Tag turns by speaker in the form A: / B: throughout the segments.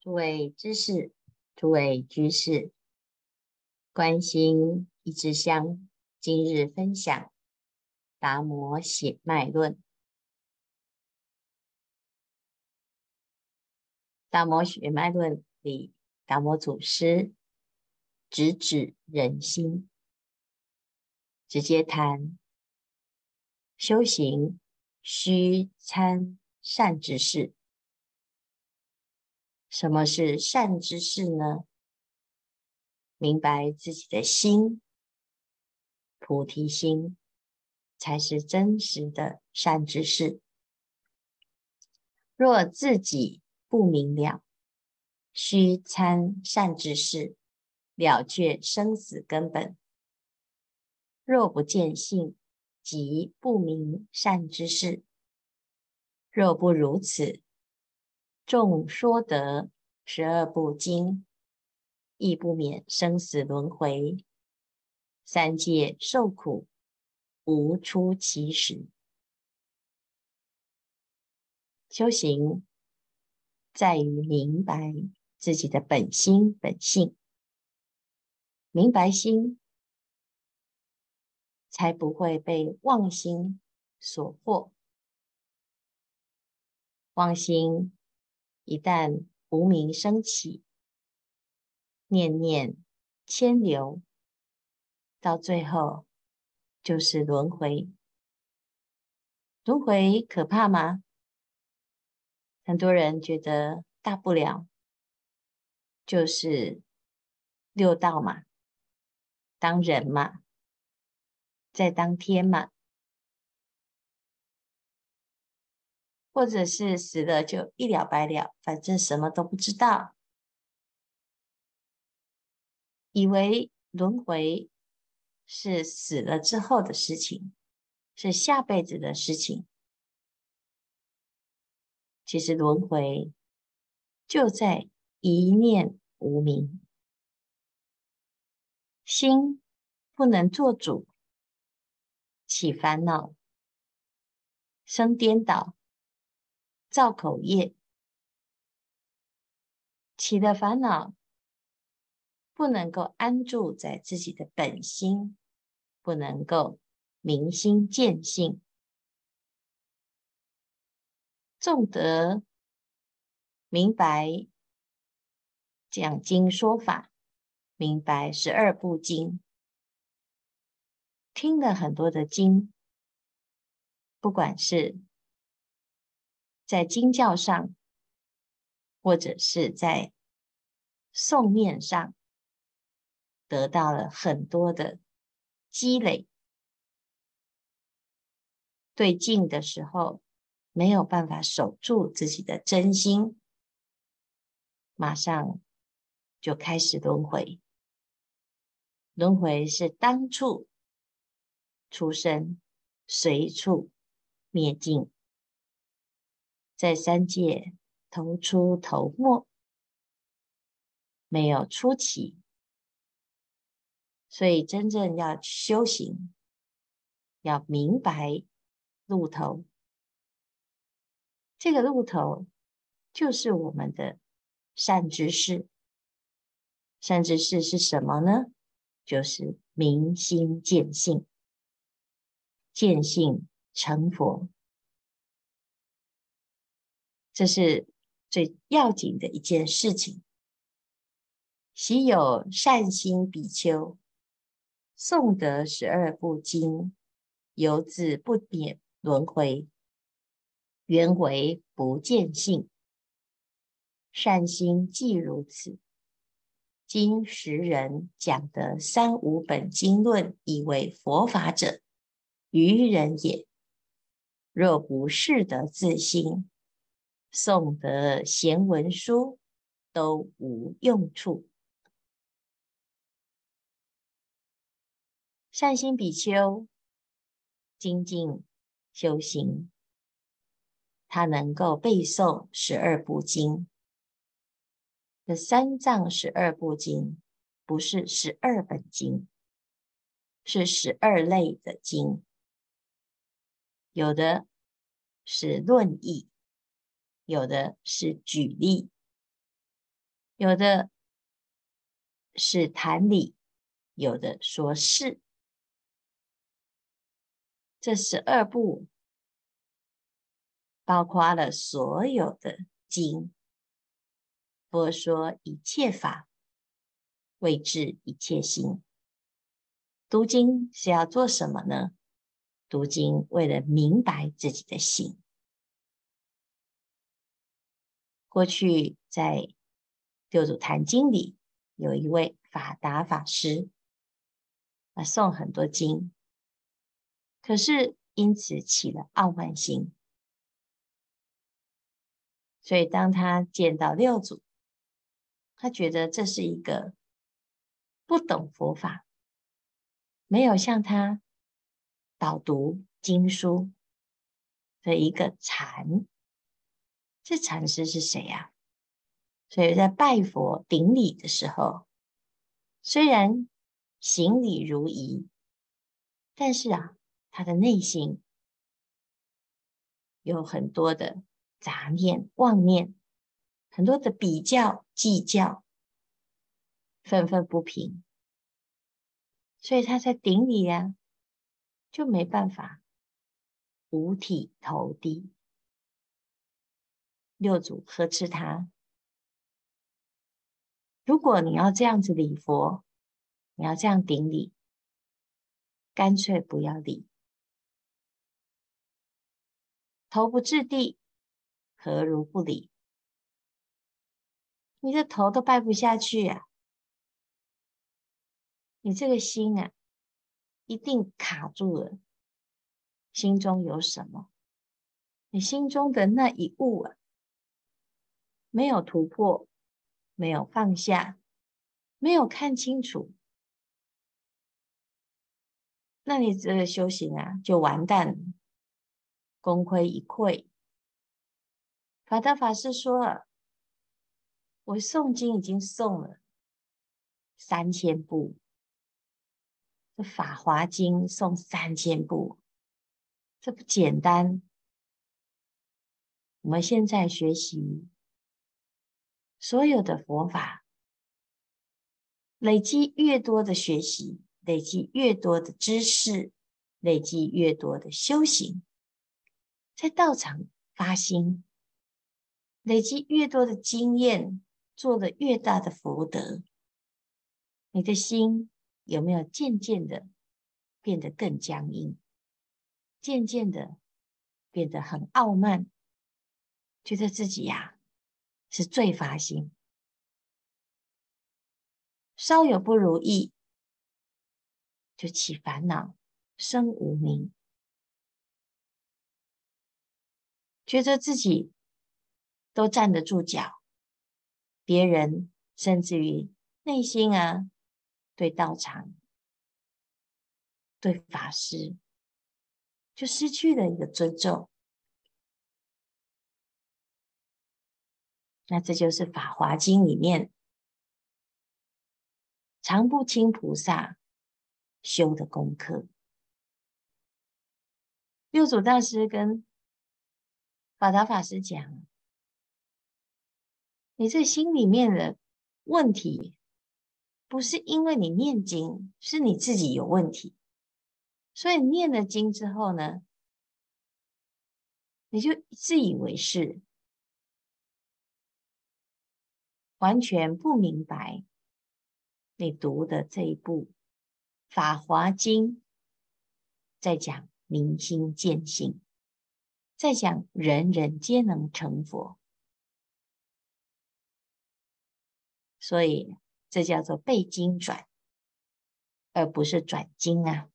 A: 诸位知识，诸位居士，关心一支香，今日分享《达摩血脉论》。《达摩血脉论》里，达摩祖师直指人心，直接谈修行需参善之事。什么是善知识呢？明白自己的心，菩提心，才是真实的善知识。若自己不明了，须参善知识，了却生死根本。若不见性，即不明善知识。若不如此，众说得十二部经，亦不免生死轮回，三界受苦，无出其时。修行在于明白自己的本心本性，明白心，才不会被妄心所惑，妄心。一旦无明升起，念念牵流，到最后就是轮回。轮回可怕吗？很多人觉得大不了就是六道嘛，当人嘛，在当天嘛。或者是死了就一了百了，反正什么都不知道，以为轮回是死了之后的事情，是下辈子的事情。其实轮回就在一念无明，心不能做主，起烦恼，生颠倒。造口业，起的烦恼不能够安住在自己的本心，不能够明心见性，重得明白讲经说法，明白十二部经，听了很多的经，不管是。在经教上，或者是在诵念上，得到了很多的积累。对境的时候，没有办法守住自己的真心，马上就开始轮回。轮回是当处出生，随处灭尽。在三界头出头没，没有出期，所以真正要修行，要明白路头。这个路头就是我们的善知识。善知识是什么呢？就是明心见性，见性成佛。这是最要紧的一件事情。昔有善心比丘，诵得十二部经，犹自不免轮回，原为不见性。善心既如此，今时人讲得三五本经论，以为佛法者，愚人也。若不识得自心。诵得贤文书都无用处。善心比丘精进修行，他能够背诵十二部经。这三藏十二部经不是十二本经，是十二类的经，有的是论义。有的是举例，有的是谈理，有的说事。这十二部包括了所有的经。佛说一切法，为治一切心。读经是要做什么呢？读经为了明白自己的心。过去在《六祖坛经》里，有一位法达法师，啊，诵很多经，可是因此起了傲慢心，所以当他见到六祖，他觉得这是一个不懂佛法，没有向他导读经书的一个禅。这禅师是谁呀？所以在拜佛顶礼的时候，虽然行礼如仪，但是啊，他的内心有很多的杂念、妄念，很多的比较、计较，愤愤不平，所以他在顶礼呀，就没办法五体投地。六祖呵斥他：“如果你要这样子礼佛，你要这样顶礼，干脆不要礼，头不至地，何如不礼？你的头都拜不下去啊！你这个心啊，一定卡住了，心中有什么？你心中的那一物啊！”没有突破，没有放下，没有看清楚，那你这个修行啊，就完蛋了，功亏一篑。法达法师说了，我诵经已经诵了三千部，这《法华经》诵三千部，这不简单。我们现在学习。所有的佛法，累积越多的学习，累积越多的知识，累积越多的修行，在道场发心，累积越多的经验，做的越大的福德，你的心有没有渐渐的变得更僵硬？渐渐的变得很傲慢，觉得自己呀、是最发心，稍有不如意，就起烦恼，生无明，觉得自己都站得住脚，别人甚至于内心啊，对道场、对法师，就失去了一个尊重。那这就是《法华经》里面常不轻菩萨修的功课。六祖大师跟法达法师讲：“你这心里面的问题，不是因为你念经，是你自己有问题。所以念了经之后呢，你就自以为是。”完全不明白，你读的这一部《法华经》在讲明心见性，在讲人人皆能成佛，所以这叫做背经转，而不是转经啊。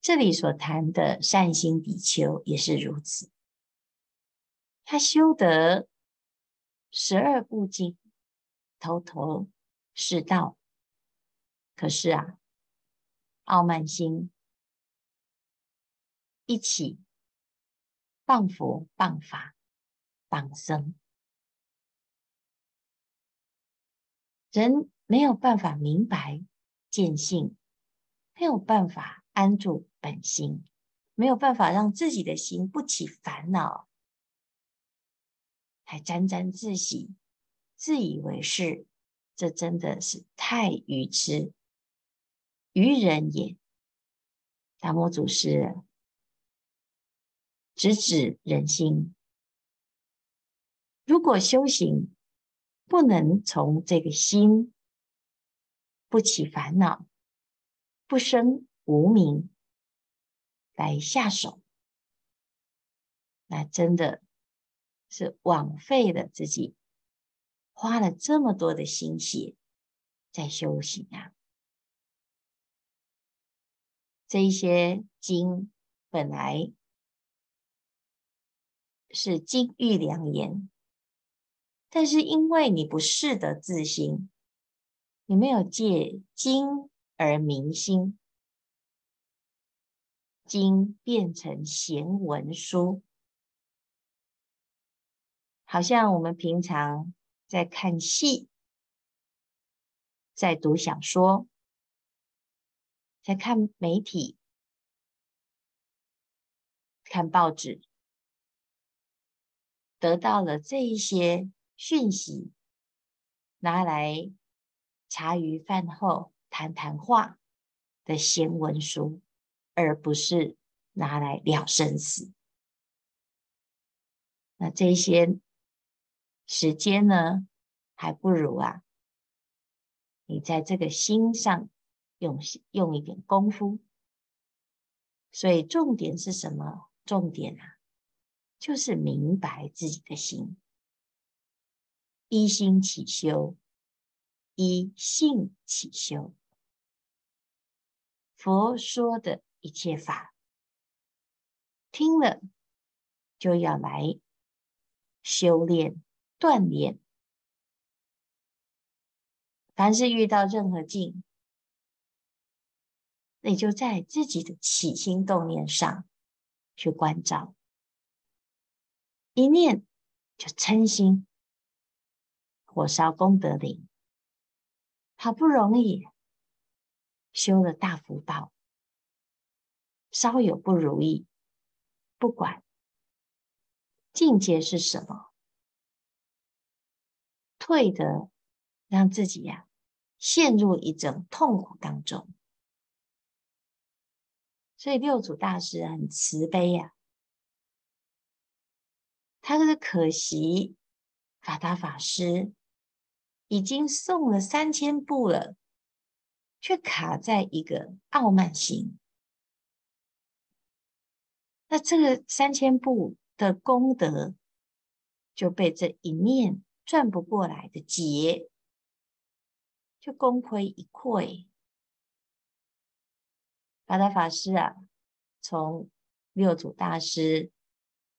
A: 这里所谈的善心比丘也是如此，他修得。十二部经，头头是道。可是啊，傲慢心一起谤佛、谤法、谤僧，人没有办法明白见性，没有办法安住本心，没有办法让自己的心不起烦恼。还沾沾自喜，自以为是，这真的是太愚痴，愚人也。达摩祖师直指人心，如果修行不能从这个心不起烦恼、不生无明来下手，那真的是枉费了自己。花了这么多的心血在修行啊！这一些经本来是金玉良言，但是因为你不识得自心，你没有借经而明心，经变成闲文书，好像我们平常。在看戏，在读小说，在看媒体，看报纸，得到了这一些讯息，拿来茶余饭后谈谈话的闲文书，而不是拿来了生死。那这些。时间呢，还不如啊，你在这个心上用用一点功夫。所以重点是什么？重点啊，就是明白自己的心，一心起修，一性起修。佛说的一切法，听了就要来修炼。锻炼，凡是遇到任何境，你就在自己的起心动念上去关照，一念就嗔心，火烧功德林，好不容易修了大福报，稍有不如意，不管境界是什么。退的，让自己呀、陷入一种痛苦当中。所以六祖大师很慈悲呀、啊，他是可惜法达法师已经送了三千步了，却卡在一个傲慢心。那这个三千步的功德就被这一念。转不过来的结，就功亏一篑。法达法师啊，从六祖大师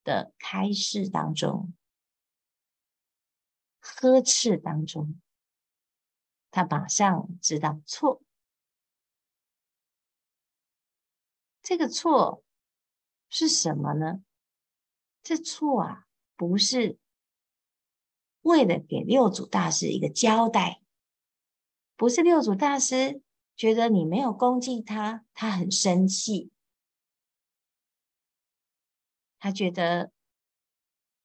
A: 的开示当中、呵斥当中，他马上知道错。这个错是什么呢？这错啊，不是。为了给六祖大师一个交代，不是六祖大师觉得你没有恭敬他，他很生气。他觉得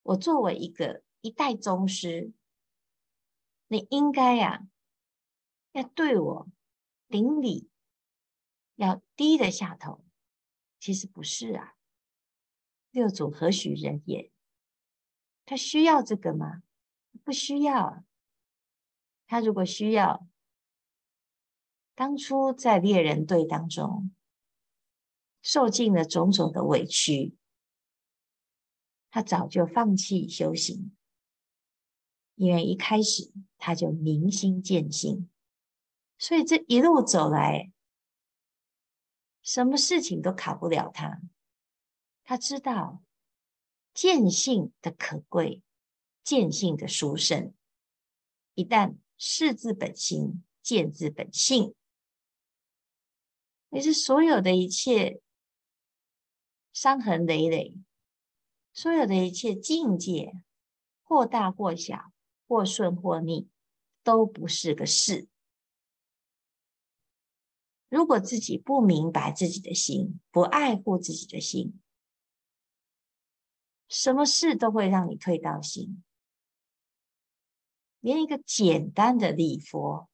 A: 我作为一个一代宗师，你应该呀、要对我顶礼，要低得下头。其实不是啊，六祖何许人也？他需要这个吗？不需要，他如果需要，当初在猎人队当中受尽了种种的委屈，他早就放弃修行，因为一开始他就明心见性，所以这一路走来，什么事情都考不了他。他知道见性的可贵。见性的殊胜，一旦识自本心，见自本性，也是所有的一切伤痕累累，所有的一切境界，或大或小，或顺或逆，都不是个事。如果自己不明白自己的心，不爱护自己的心，什么事都会让你退到心。连一个简单的礼佛，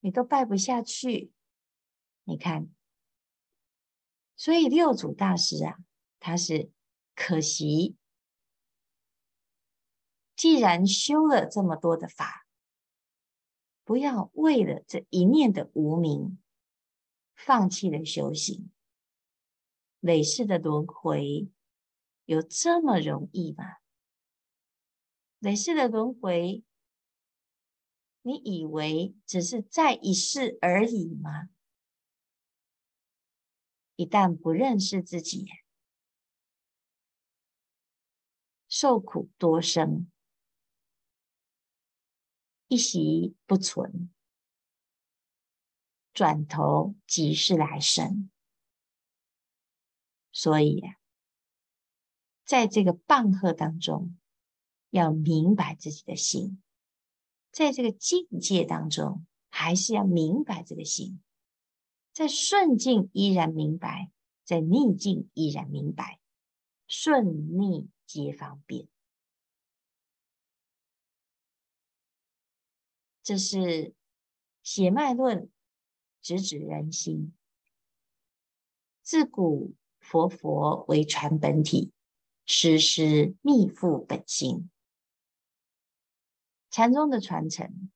A: 你都拜不下去。你看，所以六祖大师啊，他是可惜，既然修了这么多的法，不要为了这一念的无明，放弃了修行。累世的轮回有这么容易吗？累世的轮回，你以为只是在一世而已吗？一旦不认识自己，受苦多生，一息不存，转头即是来生。所以，在这个棒喝当中，要明白自己的心；在这个境界当中，还是要明白这个心。在顺境依然明白，在逆境依然明白，顺逆皆方便。这是血脉论直指人心。自古佛佛为传本体，师师密付本心。禅宗的传承，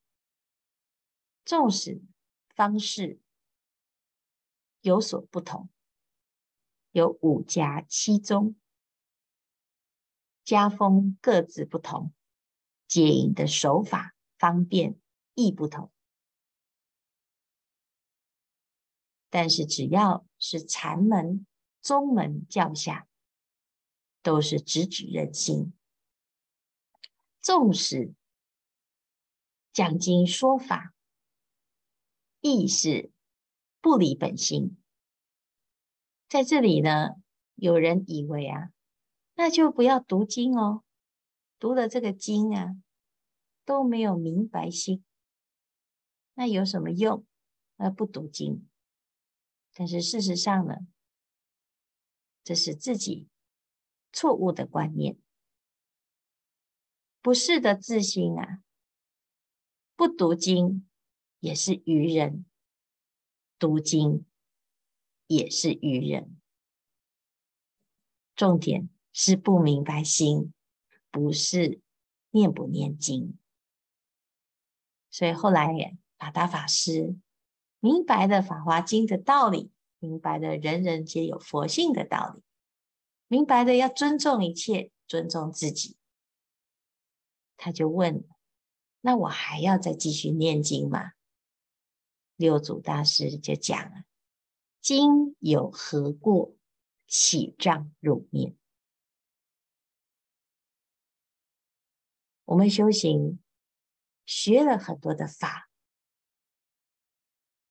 A: 纵使方式。有所不同，有五家七宗，家风各自不同，接引的手法方便亦不同。但是只要是禅门、宗门教下，都是直指人心。纵使讲经说法，亦是。不离本心，在这里呢，有人以为啊，那就不要读经哦，读了这个经啊，都没有明白心，那有什么用？而不读经？但是事实上呢，这是自己错误的观念，不是的自心啊，不读经也是愚人。读经也是愚人，重点是不明白心，不是念不念经。所以后来法达法师明白了《法华经》的道理，明白了人人皆有佛性的道理，明白了要尊重一切，尊重自己，他就问：那我还要再继续念经吗？六祖大师就讲了：“经有何过？起障入灭？”我们修行学了很多的法，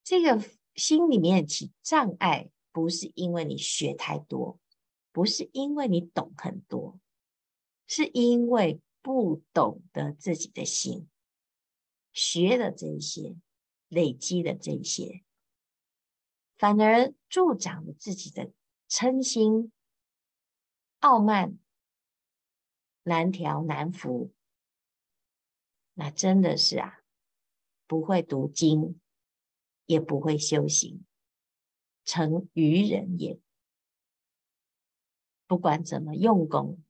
A: 这个心里面起障碍，不是因为你学太多，不是因为你懂很多，是因为不懂得自己的心，学的这些。累积的这些，反而助长了自己的嗔心、傲慢，难调难服。那真的是啊，不会读经，也不会修行，成愚人也。不管怎么用功，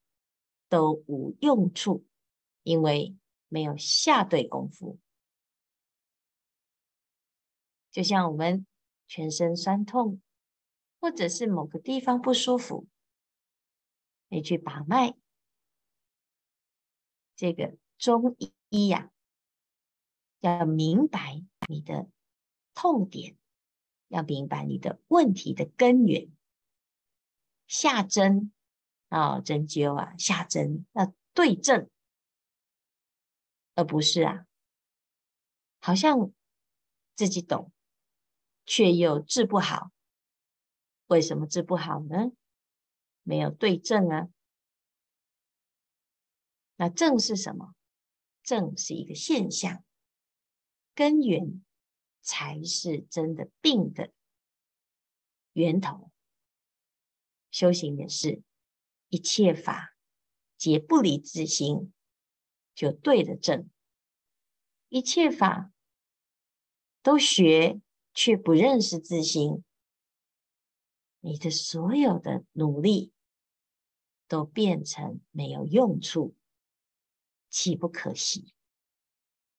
A: 都无用处，因为没有下对功夫。就像我们全身酸痛，或者是某个地方不舒服，你去把脉，这个中医呀，要明白你的痛点，要明白你的问题的根源，下针啊，针灸啊，下针要对症，而不是啊，好像自己懂。却又治不好，为什么治不好呢？没有对症啊。那症是什么？症是一个现象，根源才是真的病的源头。修行也是，一切法皆不离自心，就对了症。一切法都学，却不认识自心，你的所有的努力都变成没有用处，岂不可惜？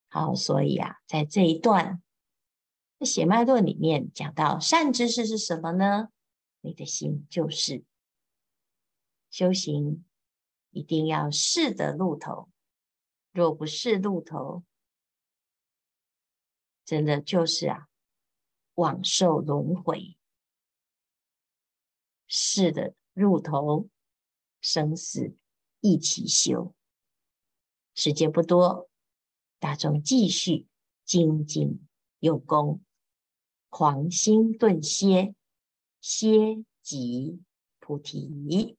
A: 好，所以啊，在这一段的血脉论里面讲到善知识是什么呢？你的心就是修行，一定要识得路头。若不是路头，真的就是啊，枉受轮回。是的入头，生死一起修。时间不多。大众继续精进用功，狂心顿歇，歇即菩提。